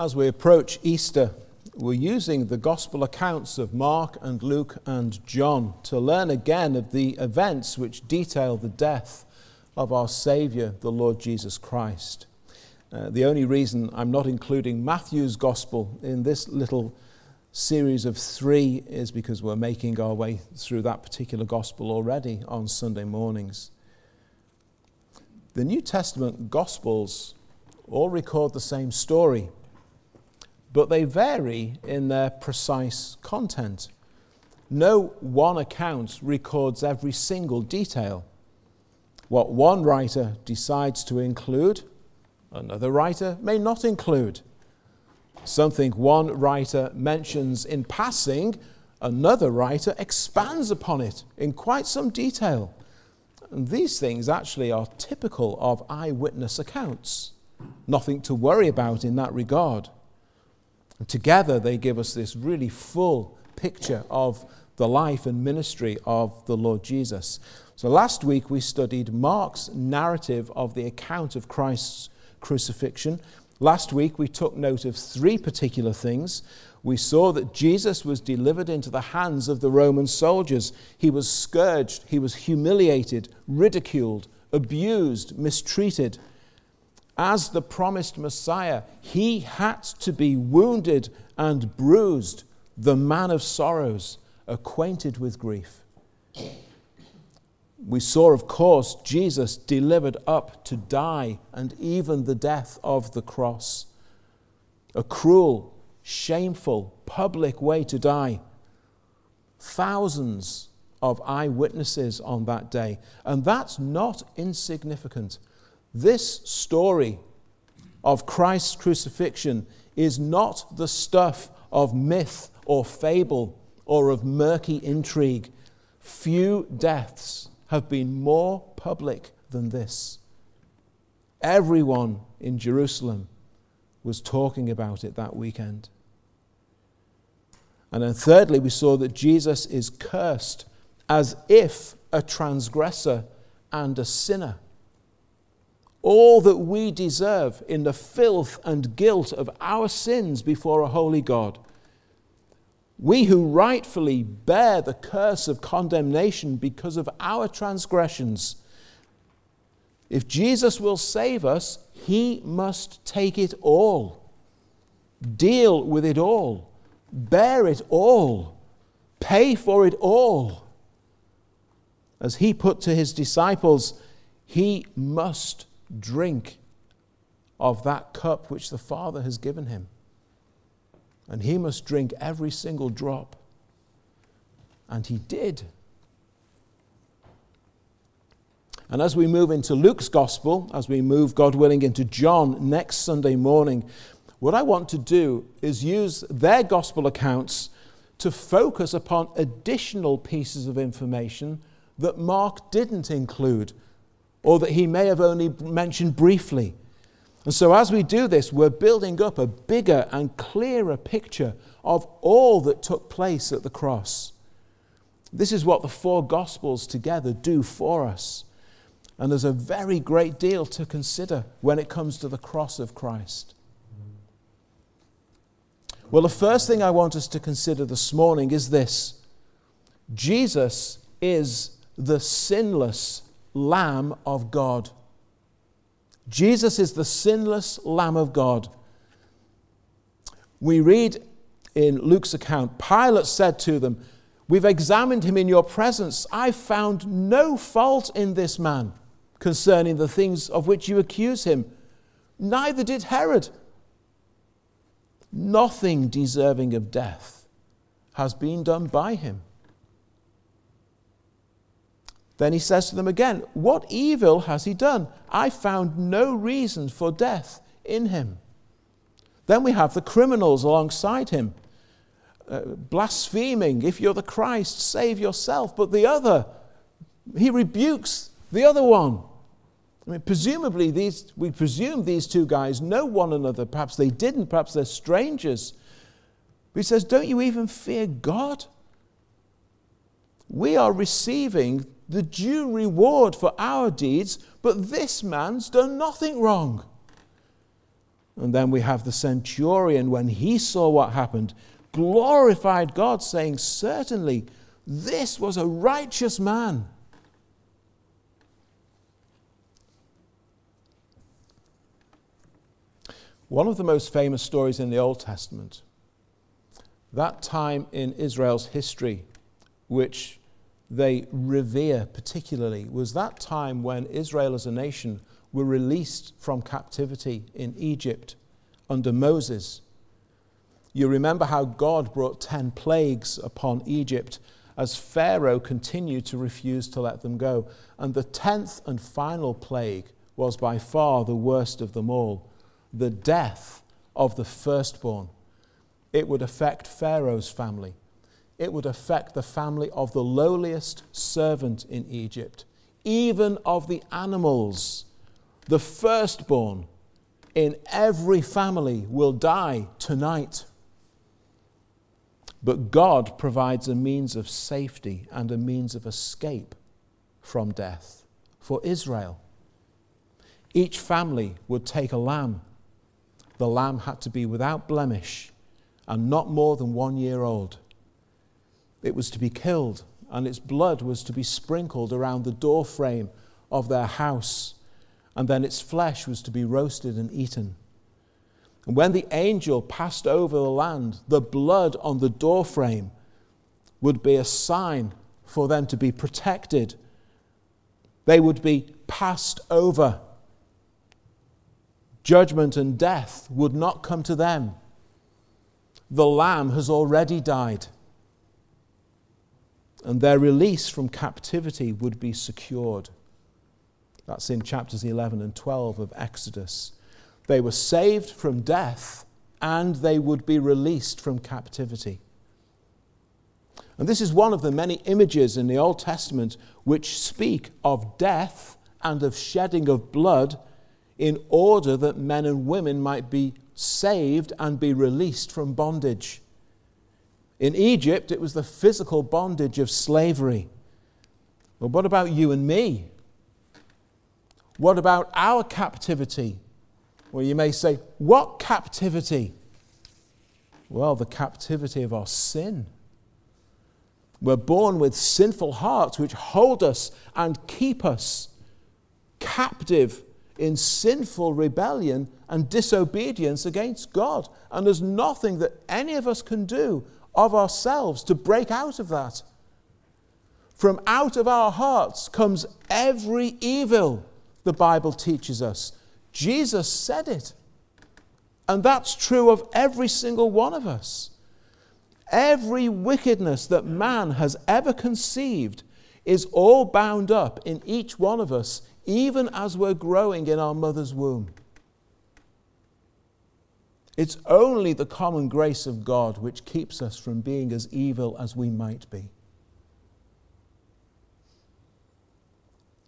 As we approach Easter, we're using the gospel accounts of Mark and Luke and John to learn again of the events which detail the death of our Saviour, the Lord Jesus Christ. Uh, the only reason I'm not including Matthew's gospel in this little series of three is because we're making our way through that particular gospel already on Sunday mornings. The New Testament gospels all record the same story but they vary in their precise content. No one account records every single detail. What one writer decides to include, another writer may not include. Something one writer mentions in passing, another writer expands upon it in quite some detail. And these things actually are typical of eyewitness accounts. Nothing to worry about in that regard. And together, they give us this really full picture of the life and ministry of the Lord Jesus. So, last week we studied Mark's narrative of the account of Christ's crucifixion. Last week we took note of three particular things. We saw that Jesus was delivered into the hands of the Roman soldiers. He was scourged, he was humiliated, ridiculed, abused, mistreated as the promised Messiah, he had to be wounded and bruised, the man of sorrows, acquainted with grief. We saw, of course, Jesus delivered up to die and even the death of the cross. A cruel, shameful, public way to die. Thousands of eyewitnesses on that day. And that's not insignificant. This story of Christ's crucifixion is not the stuff of myth or fable or of murky intrigue. Few deaths have been more public than this. Everyone in Jerusalem was talking about it that weekend. And then, thirdly, we saw that Jesus is cursed as if a transgressor and a sinner all that we deserve in the filth and guilt of our sins before a holy God. We who rightfully bear the curse of condemnation because of our transgressions. If Jesus will save us, he must take it all, deal with it all, bear it all, pay for it all. As he put to his disciples, he must drink of that cup which the Father has given him. And he must drink every single drop. And he did. And as we move into Luke's gospel, as we move, God willing, into John next Sunday morning, what I want to do is use their gospel accounts to focus upon additional pieces of information that Mark didn't include or that he may have only mentioned briefly. And so, as we do this, we're building up a bigger and clearer picture of all that took place at the cross. This is what the four Gospels together do for us. And there's a very great deal to consider when it comes to the cross of Christ. Well, the first thing I want us to consider this morning is this Jesus is the sinless Lamb of God. Jesus is the sinless Lamb of God. We read in Luke's account Pilate said to them, We've examined him in your presence. I found no fault in this man concerning the things of which you accuse him. Neither did Herod. Nothing deserving of death has been done by him. Then he says to them again, What evil has he done? I found no reason for death in him. Then we have the criminals alongside him, uh, blaspheming, If you're the Christ, save yourself. But the other, he rebukes the other one. I mean, presumably, these, we presume these two guys know one another. Perhaps they didn't, perhaps they're strangers. But he says, Don't you even fear God? We are receiving the due reward for our deeds, but this man's done nothing wrong. And then we have the centurion, when he saw what happened, glorified God, saying, Certainly, this was a righteous man. One of the most famous stories in the Old Testament, that time in Israel's history, which they revere particularly, was that time when Israel as a nation were released from captivity in Egypt under Moses. You remember how God brought 10 plagues upon Egypt as Pharaoh continued to refuse to let them go. And the 10th and final plague was by far the worst of them all the death of the firstborn. It would affect Pharaoh's family. It would affect the family of the lowliest servant in Egypt, even of the animals. The firstborn in every family will die tonight. But God provides a means of safety and a means of escape from death for Israel. Each family would take a lamb the lamb had to be without blemish and not more than one year old. It was to be killed, and its blood was to be sprinkled around the doorframe of their house, and then its flesh was to be roasted and eaten. And when the angel passed over the land, the blood on the doorframe would be a sign for them to be protected. They would be passed over judgment and death would not come to them. The Lamb has already died, and their release from captivity would be secured. That's in chapters 11 and 12 of Exodus. They were saved from death, and they would be released from captivity. And this is one of the many images in the Old Testament which speak of death and of shedding of blood in order that men and women might be saved and be released from bondage. In Egypt, it was the physical bondage of slavery. But what about you and me? What about our captivity? Well, you may say, What captivity? Well, the captivity of our sin. We're born with sinful hearts which hold us and keep us captive in sinful rebellion and disobedience against God. And there's nothing that any of us can do of ourselves to break out of that. From out of our hearts comes every evil, the Bible teaches us. Jesus said it. And that's true of every single one of us. Every wickedness that man has ever conceived is all bound up in each one of us even as we're growing in our mother's womb. It's only the common grace of God which keeps us from being as evil as we might be.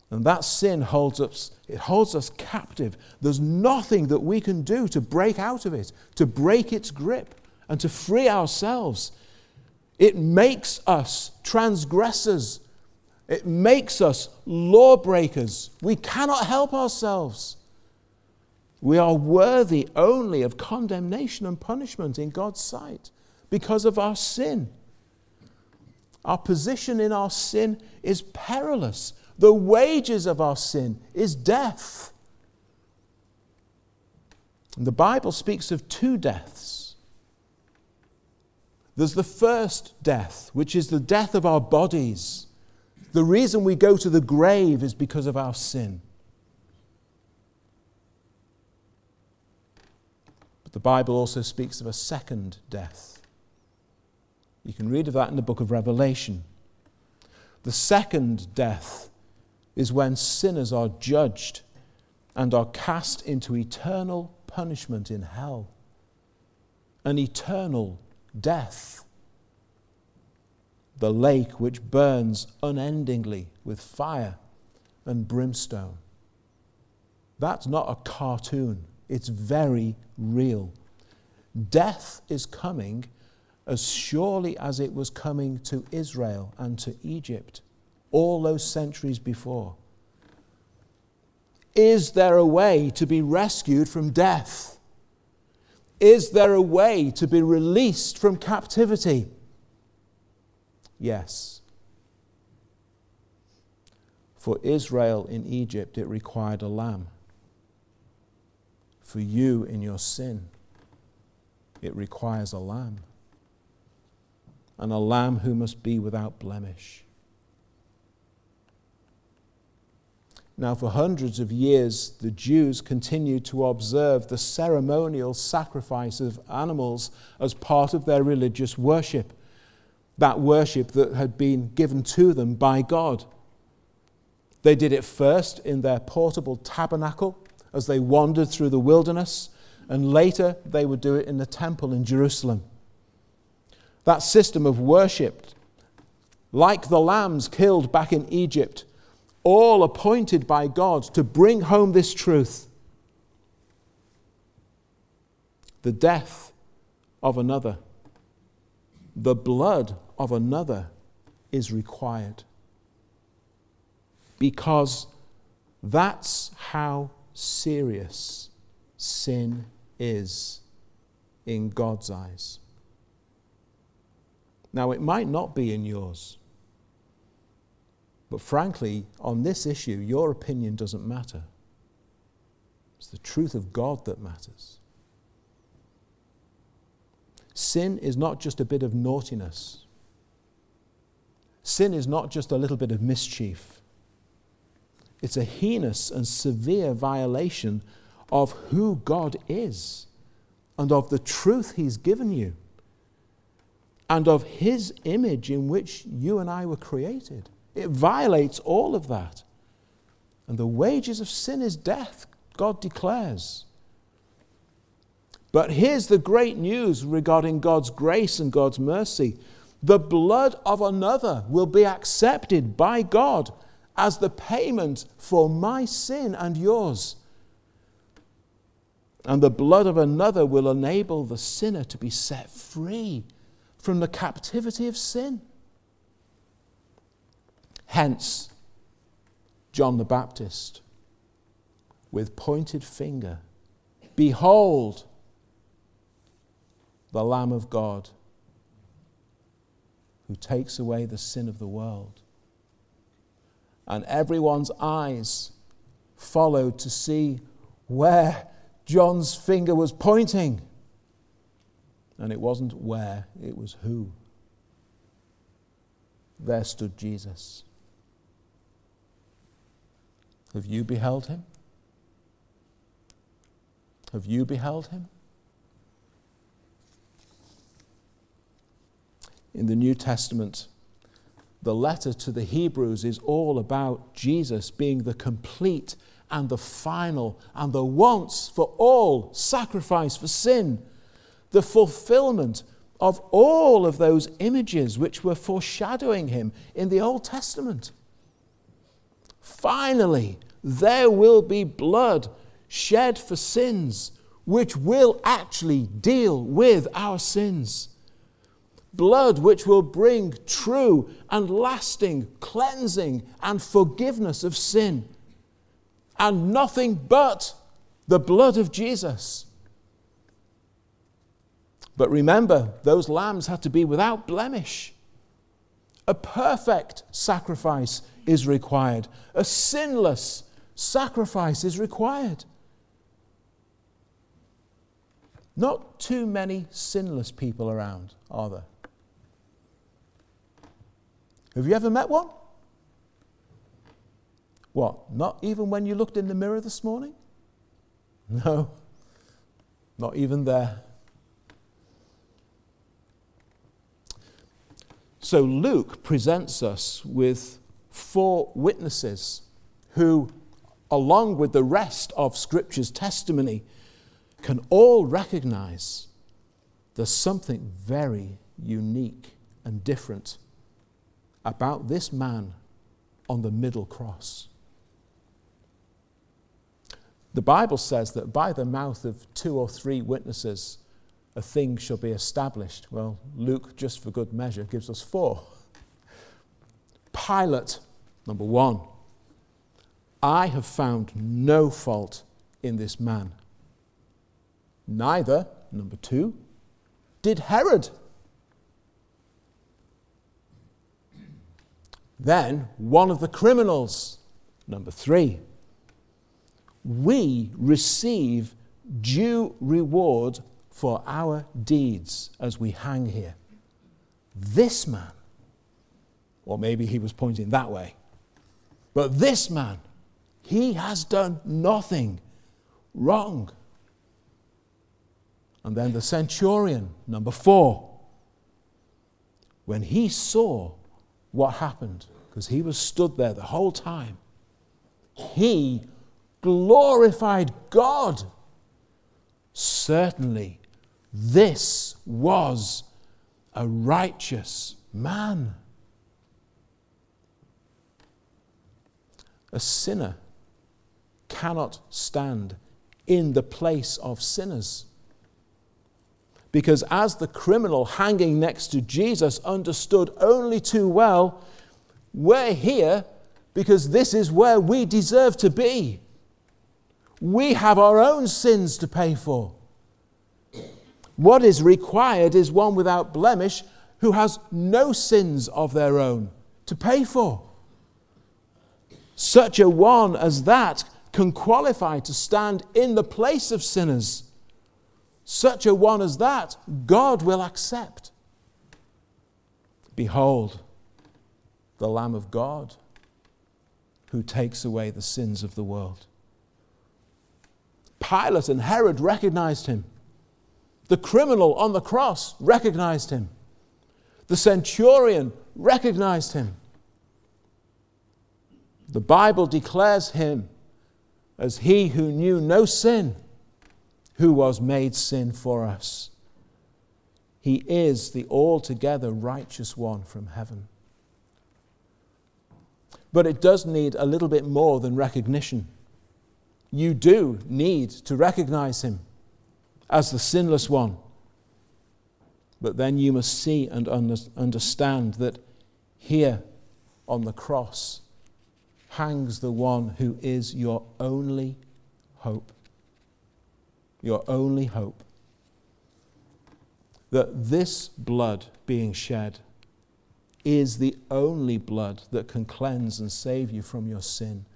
And that sin holds us, it holds us captive. There's nothing that we can do to break out of it, to break its grip, and to free ourselves. It makes us transgressors it makes us lawbreakers. We cannot help ourselves. We are worthy only of condemnation and punishment in God's sight because of our sin. Our position in our sin is perilous. The wages of our sin is death. And the Bible speaks of two deaths. There's the first death, which is the death of our bodies the reason we go to the grave is because of our sin. But the Bible also speaks of a second death. You can read of that in the book of Revelation. The second death is when sinners are judged and are cast into eternal punishment in hell, an eternal death the lake which burns unendingly with fire and brimstone. That's not a cartoon, it's very real. Death is coming as surely as it was coming to Israel and to Egypt all those centuries before. Is there a way to be rescued from death? Is there a way to be released from captivity? Yes. For Israel in Egypt, it required a lamb. For you in your sin, it requires a lamb. And a lamb who must be without blemish. Now, for hundreds of years, the Jews continued to observe the ceremonial sacrifice of animals as part of their religious worship, that worship that had been given to them by God. They did it first in their portable tabernacle as they wandered through the wilderness, and later they would do it in the temple in Jerusalem. That system of worship, like the lambs killed back in Egypt, all appointed by God to bring home this truth. The death of another, the blood of another is required. Because that's how serious sin is in God's eyes. Now, it might not be in yours. But frankly, on this issue, your opinion doesn't matter. It's the truth of God that matters. Sin is not just a bit of naughtiness. Sin is not just a little bit of mischief. It's a heinous and severe violation of who God is and of the truth He's given you and of His image in which you and I were created. It violates all of that. And the wages of sin is death, God declares. But here's the great news regarding God's grace and God's mercy the blood of another will be accepted by God as the payment for my sin and yours. And the blood of another will enable the sinner to be set free from the captivity of sin. Hence, John the Baptist, with pointed finger, Behold, the Lamb of God who takes away the sin of the world. And everyone's eyes followed to see where John's finger was pointing. And it wasn't where, it was who. There stood Jesus. Have you beheld him? Have you beheld him? In the New Testament, the letter to the Hebrews is all about Jesus being the complete and the final and the once for all sacrifice for sin, the fulfillment of all of those images which were foreshadowing him in the Old Testament. Finally, there will be blood shed for sins, which will actually deal with our sins. Blood which will bring true and lasting cleansing and forgiveness of sin. And nothing but the blood of Jesus. But remember, those lambs had to be without blemish. A perfect sacrifice is required, a sinless sacrifice is required. Not too many sinless people around, are there? Have you ever met one? What? Not even when you looked in the mirror this morning? No, not even there. So Luke presents us with four witnesses who, along with the rest of Scripture's testimony, can all recognize there's something very unique and different about this man on the middle cross. The Bible says that by the mouth of two or three witnesses, a thing shall be established. Well, Luke, just for good measure, gives us four. Pilate, number one, I have found no fault in this man. Neither number two, did Herod. Then one of the criminals, number three. We receive due reward for our deeds as we hang here. This man, or maybe he was pointing that way, but this man, he has done nothing wrong. And then the centurion, number four, when he saw what happened, because he was stood there the whole time, he glorified God. Certainly, this was a righteous man. A sinner cannot stand in the place of sinners. Because as the criminal hanging next to Jesus understood only too well, we're here because this is where we deserve to be. We have our own sins to pay for. What is required is one without blemish who has no sins of their own to pay for. Such a one as that can qualify to stand in the place of sinners. Such a one as that, God will accept. Behold, the Lamb of God who takes away the sins of the world. Pilate and Herod recognized him. The criminal on the cross recognized him. The centurion recognized him. The Bible declares him as he who knew no sin, who was made sin for us. He is the altogether righteous one from heaven. But it does need a little bit more than recognition. You do need to recognize him as the sinless one. But then you must see and understand that here on the cross, hangs the one who is your only hope. Your only hope. That this blood being shed is the only blood that can cleanse and save you from your sin.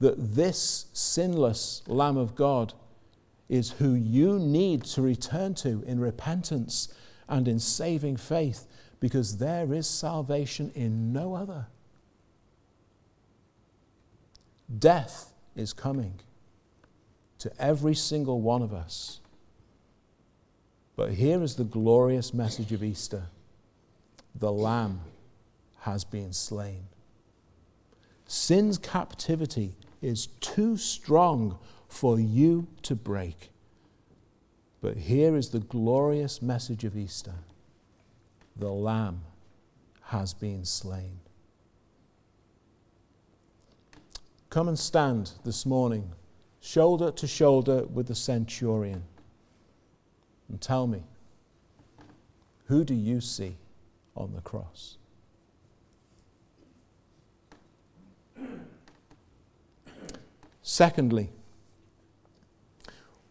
That this sinless Lamb of God is who you need to return to in repentance and in saving faith, because there is salvation in no other. Death is coming to every single one of us. But here is the glorious message of Easter the Lamb has been slain. Sin's captivity is too strong for you to break. But here is the glorious message of Easter the Lamb has been slain. Come and stand this morning, shoulder to shoulder with the centurion, and tell me, who do you see on the cross? Secondly,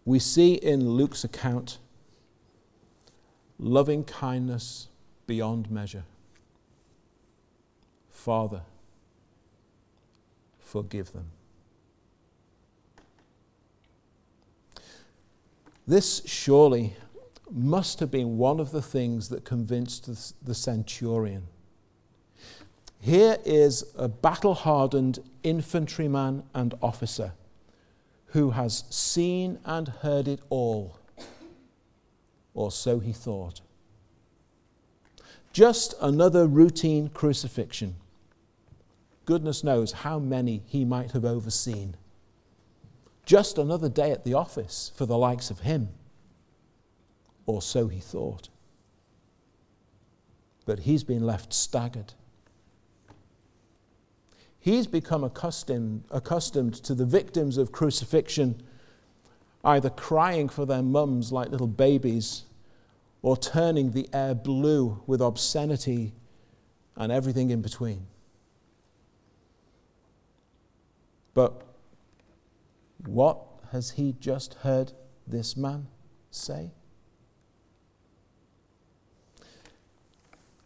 we see in Luke's account loving kindness beyond measure. Father, forgive them. This surely must have been one of the things that convinced the centurion. Here is a battle hardened infantryman and officer who has seen and heard it all, or so he thought. Just another routine crucifixion goodness knows how many he might have overseen. Just another day at the office for the likes of him, or so he thought. But he's been left staggered. He's become accustomed, accustomed to the victims of crucifixion either crying for their mums like little babies or turning the air blue with obscenity and everything in between. But what has he just heard this man say?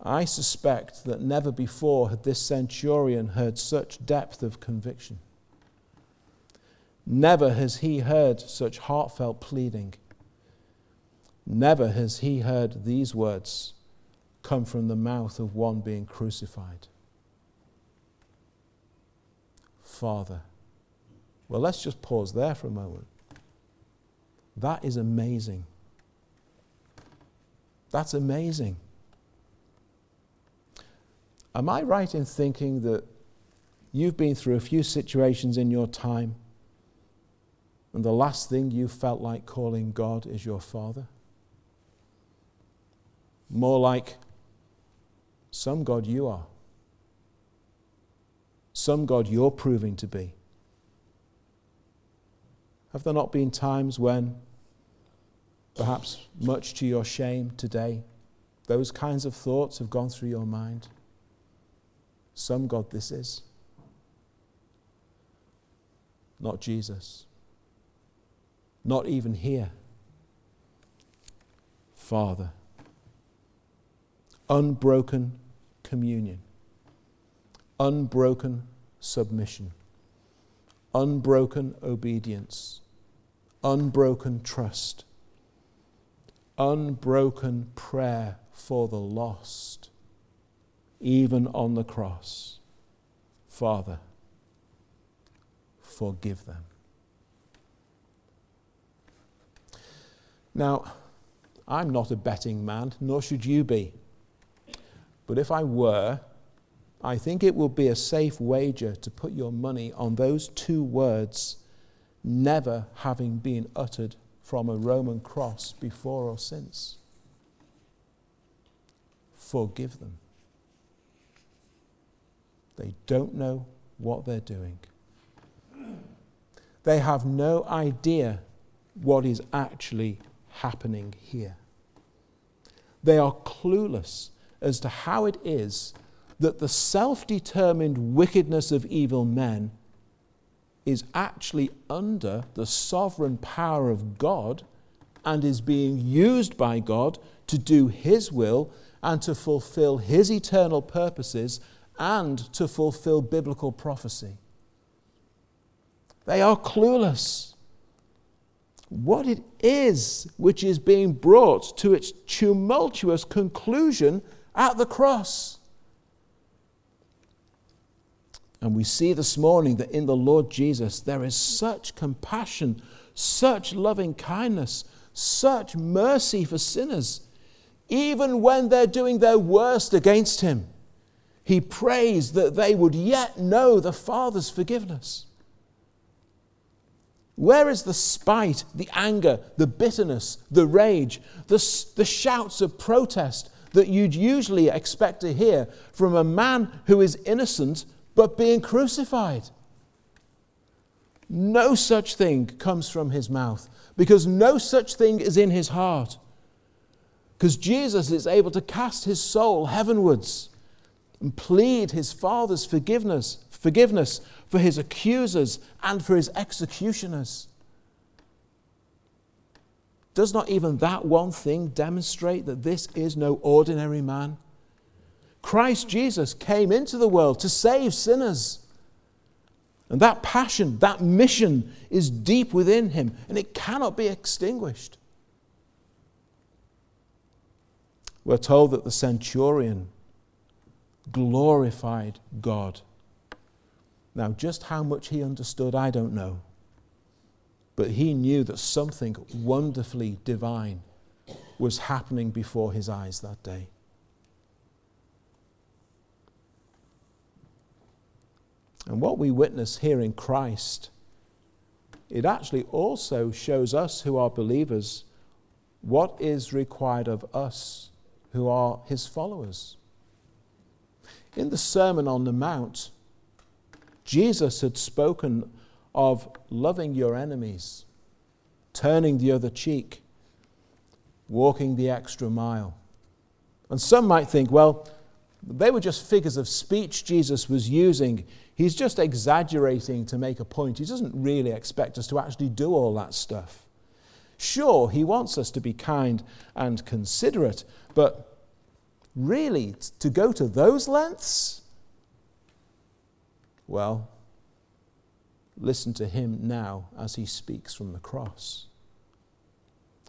I suspect that never before had this centurion heard such depth of conviction. Never has he heard such heartfelt pleading. Never has he heard these words come from the mouth of one being crucified. Father, well, let's just pause there for a moment. That is amazing. That's amazing. Am I right in thinking that you've been through a few situations in your time and the last thing you felt like calling God is your Father? More like some God you are, some God you're proving to be. Have there not been times when, perhaps much to your shame today, those kinds of thoughts have gone through your mind? Some God this is. Not Jesus. Not even here. Father. Unbroken communion. Unbroken submission. Unbroken obedience. Unbroken trust. Unbroken prayer for the lost even on the cross. Father, forgive them. Now, I'm not a betting man, nor should you be. But if I were, I think it will be a safe wager to put your money on those two words never having been uttered from a Roman cross before or since. Forgive them. They don't know what they're doing. They have no idea what is actually happening here. They are clueless as to how it is that the self determined wickedness of evil men is actually under the sovereign power of God and is being used by God to do His will and to fulfill His eternal purposes and to fulfill biblical prophecy. They are clueless. What it is which is being brought to its tumultuous conclusion at the cross. And we see this morning that in the Lord Jesus there is such compassion, such loving kindness, such mercy for sinners, even when they're doing their worst against Him he prays that they would yet know the Father's forgiveness. Where is the spite, the anger, the bitterness, the rage, the, the shouts of protest that you'd usually expect to hear from a man who is innocent but being crucified? No such thing comes from his mouth because no such thing is in his heart. Because Jesus is able to cast his soul heavenwards and plead his Father's forgiveness, forgiveness for his accusers and for his executioners. Does not even that one thing demonstrate that this is no ordinary man? Christ Jesus came into the world to save sinners. And that passion, that mission is deep within him, and it cannot be extinguished. We're told that the centurion glorified God. Now, just how much he understood, I don't know. But he knew that something wonderfully divine was happening before his eyes that day. And what we witness here in Christ, it actually also shows us who are believers what is required of us who are his followers. In the Sermon on the Mount, Jesus had spoken of loving your enemies, turning the other cheek, walking the extra mile. And some might think, well, they were just figures of speech Jesus was using. He's just exaggerating to make a point. He doesn't really expect us to actually do all that stuff. Sure, he wants us to be kind and considerate, but Really? To go to those lengths? Well, listen to him now as he speaks from the cross.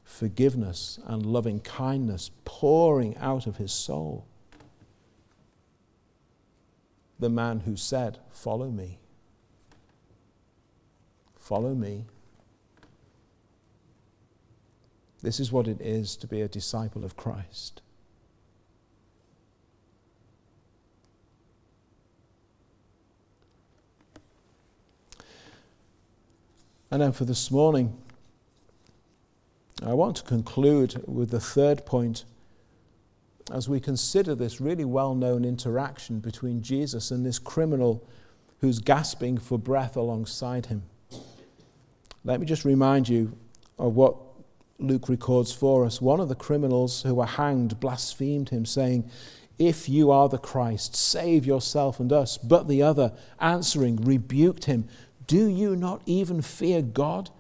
Forgiveness and loving kindness pouring out of his soul. The man who said, Follow me. Follow me. This is what it is to be a disciple of Christ. And then for this morning, I want to conclude with the third point as we consider this really well known interaction between Jesus and this criminal who's gasping for breath alongside him. Let me just remind you of what Luke records for us. One of the criminals who were hanged blasphemed him, saying, If you are the Christ, save yourself and us. But the other, answering, rebuked him, Do you not even fear God,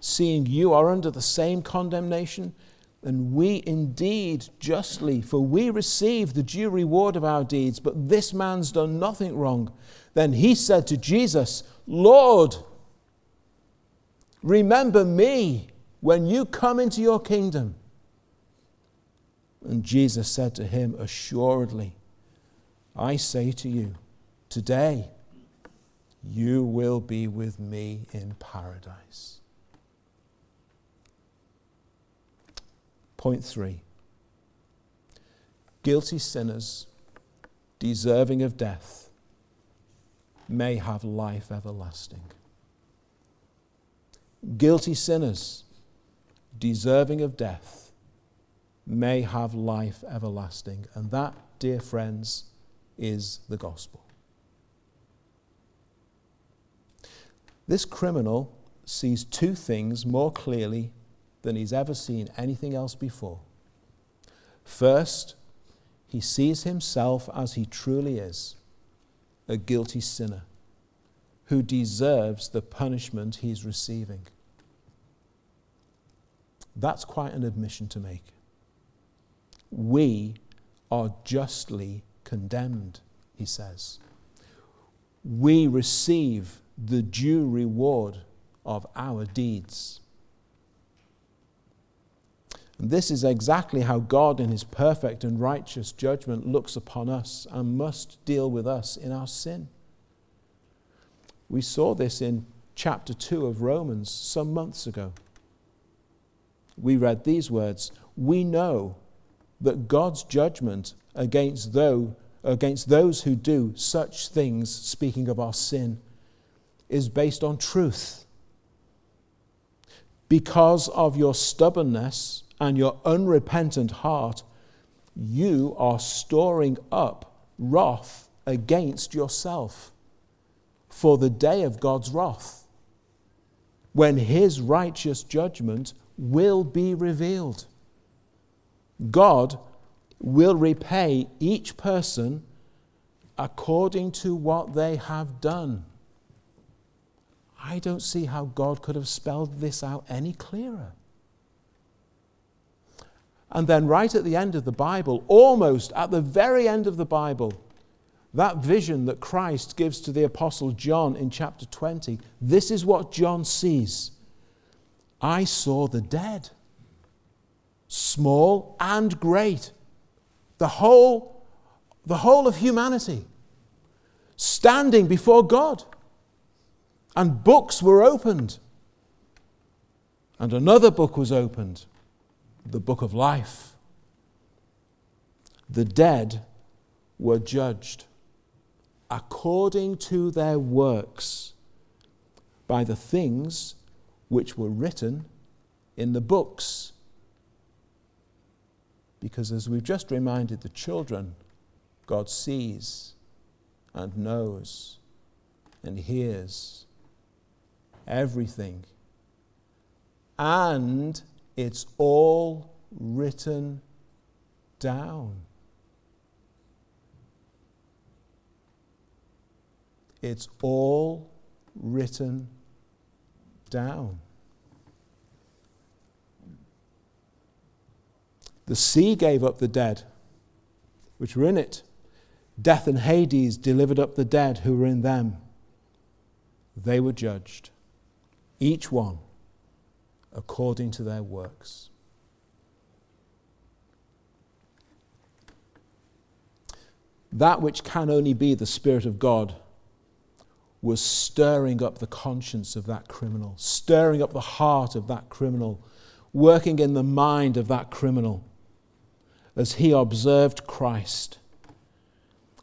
seeing you are under the same condemnation? And we indeed justly, for we receive the due reward of our deeds, but this man's done nothing wrong. Then he said to Jesus, Lord, remember me when you come into your kingdom. And Jesus said to him, Assuredly, I say to you, today you will be with me in paradise. Point three guilty sinners deserving of death may have life everlasting. Guilty sinners deserving of death, may have life everlasting. And that, dear friends, is the gospel. This criminal sees two things more clearly than he's ever seen anything else before. First, he sees himself as he truly is a guilty sinner who deserves the punishment he's receiving. That's quite an admission to make. We are justly condemned, he says. We receive the due reward of our deeds. This is exactly how God, in his perfect and righteous judgment, looks upon us and must deal with us in our sin. We saw this in chapter 2 of Romans some months ago we read these words We know that God's judgment against those, against those who do such things, speaking of our sin, is based on truth. Because of your stubbornness and your unrepentant heart, you are storing up wrath against yourself for the day of God's wrath, when his righteous judgment will be revealed. God will repay each person according to what they have done. I don't see how God could have spelled this out any clearer. And then, right at the end of the Bible, almost at the very end of the Bible, that vision that Christ gives to the Apostle John in chapter 20, this is what John sees. I saw the dead, small and great, the whole, the whole of humanity, standing before God. And books were opened. And another book was opened, the book of life. The dead were judged according to their works by the things which were written in the books. Because as we've just reminded the children, God sees and knows and hears everything. And it's all written down. It's all written down. The sea gave up the dead which were in it. Death and Hades delivered up the dead who were in them. They were judged, each one according to their works. That which can only be the Spirit of God was stirring up the conscience of that criminal, stirring up the heart of that criminal, working in the mind of that criminal as he observed Christ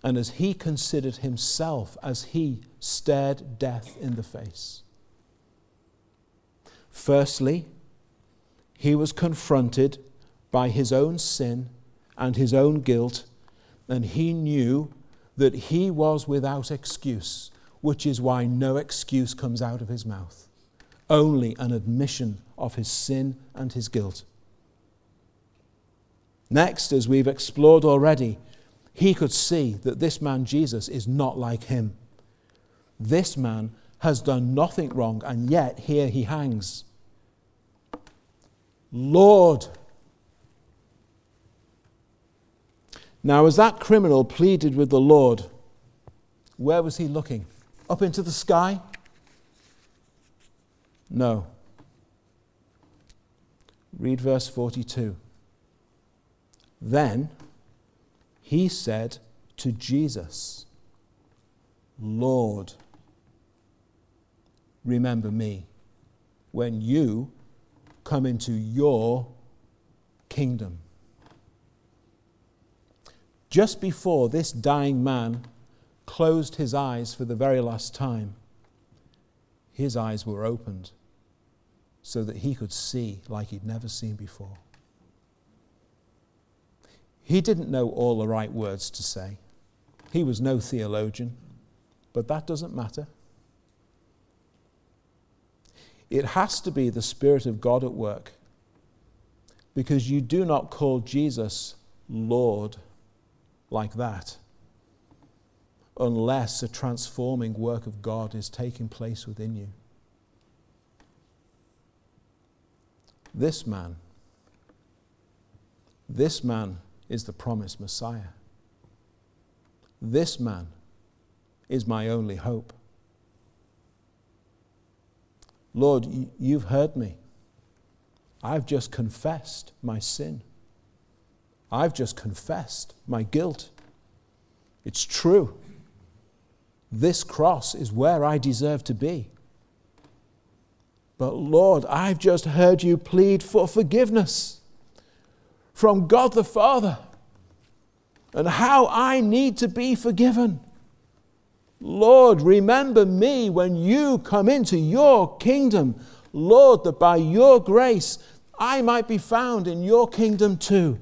and as he considered himself as he stared death in the face. Firstly, he was confronted by his own sin and his own guilt, and he knew that he was without excuse which is why no excuse comes out of his mouth, only an admission of his sin and his guilt. Next, as we've explored already, he could see that this man Jesus is not like him. This man has done nothing wrong, and yet here he hangs. Lord. Now, as that criminal pleaded with the Lord, where was he looking? up into the sky? No. Read verse 42. Then he said to Jesus, Lord, remember me when you come into your kingdom. Just before this dying man closed his eyes for the very last time, his eyes were opened so that he could see like he'd never seen before. He didn't know all the right words to say. He was no theologian, but that doesn't matter. It has to be the Spirit of God at work because you do not call Jesus Lord like that unless a transforming work of God is taking place within you. This man, this man is the promised Messiah. This man is my only hope. Lord, you've heard me. I've just confessed my sin. I've just confessed my guilt. It's true. This cross is where I deserve to be. But Lord, I've just heard you plead for forgiveness from God the Father and how I need to be forgiven. Lord, remember me when you come into your kingdom. Lord, that by your grace I might be found in your kingdom too.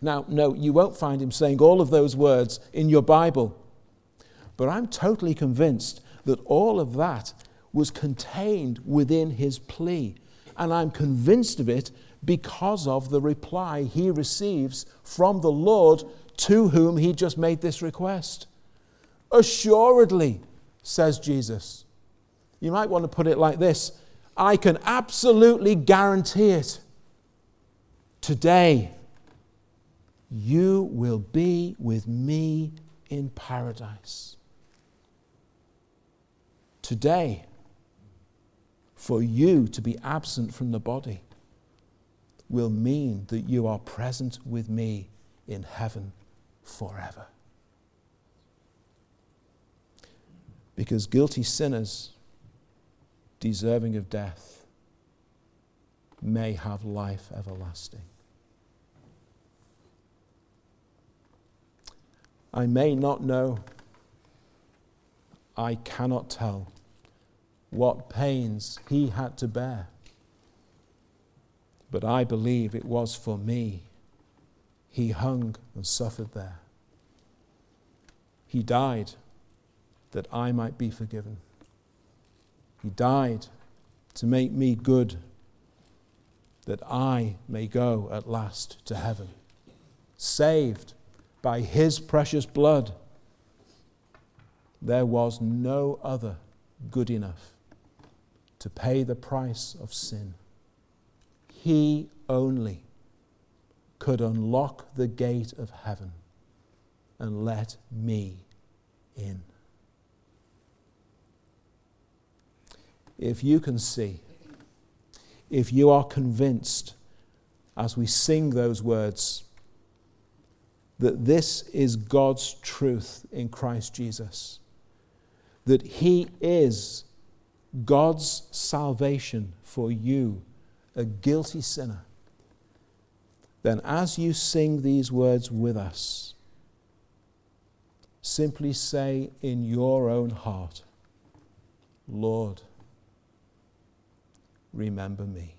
Now, no, you won't find him saying all of those words in your Bible. But I'm totally convinced that all of that was contained within his plea. And I'm convinced of it because of the reply he receives from the Lord to whom he just made this request. Assuredly, says Jesus. You might want to put it like this I can absolutely guarantee it. Today, you will be with me in paradise today for you to be absent from the body will mean that you are present with me in heaven forever. Because guilty sinners, deserving of death, may have life everlasting. I may not know, I cannot tell what pains he had to bear. But I believe it was for me. He hung and suffered there. He died that I might be forgiven. He died to make me good, that I may go at last to heaven, saved by his precious blood. There was no other good enough to pay the price of sin. He only could unlock the gate of heaven and let me in. If you can see, if you are convinced as we sing those words that this is God's truth in Christ Jesus, that He is God's salvation for you, a guilty sinner, then as you sing these words with us, simply say in your own heart, Lord, remember me.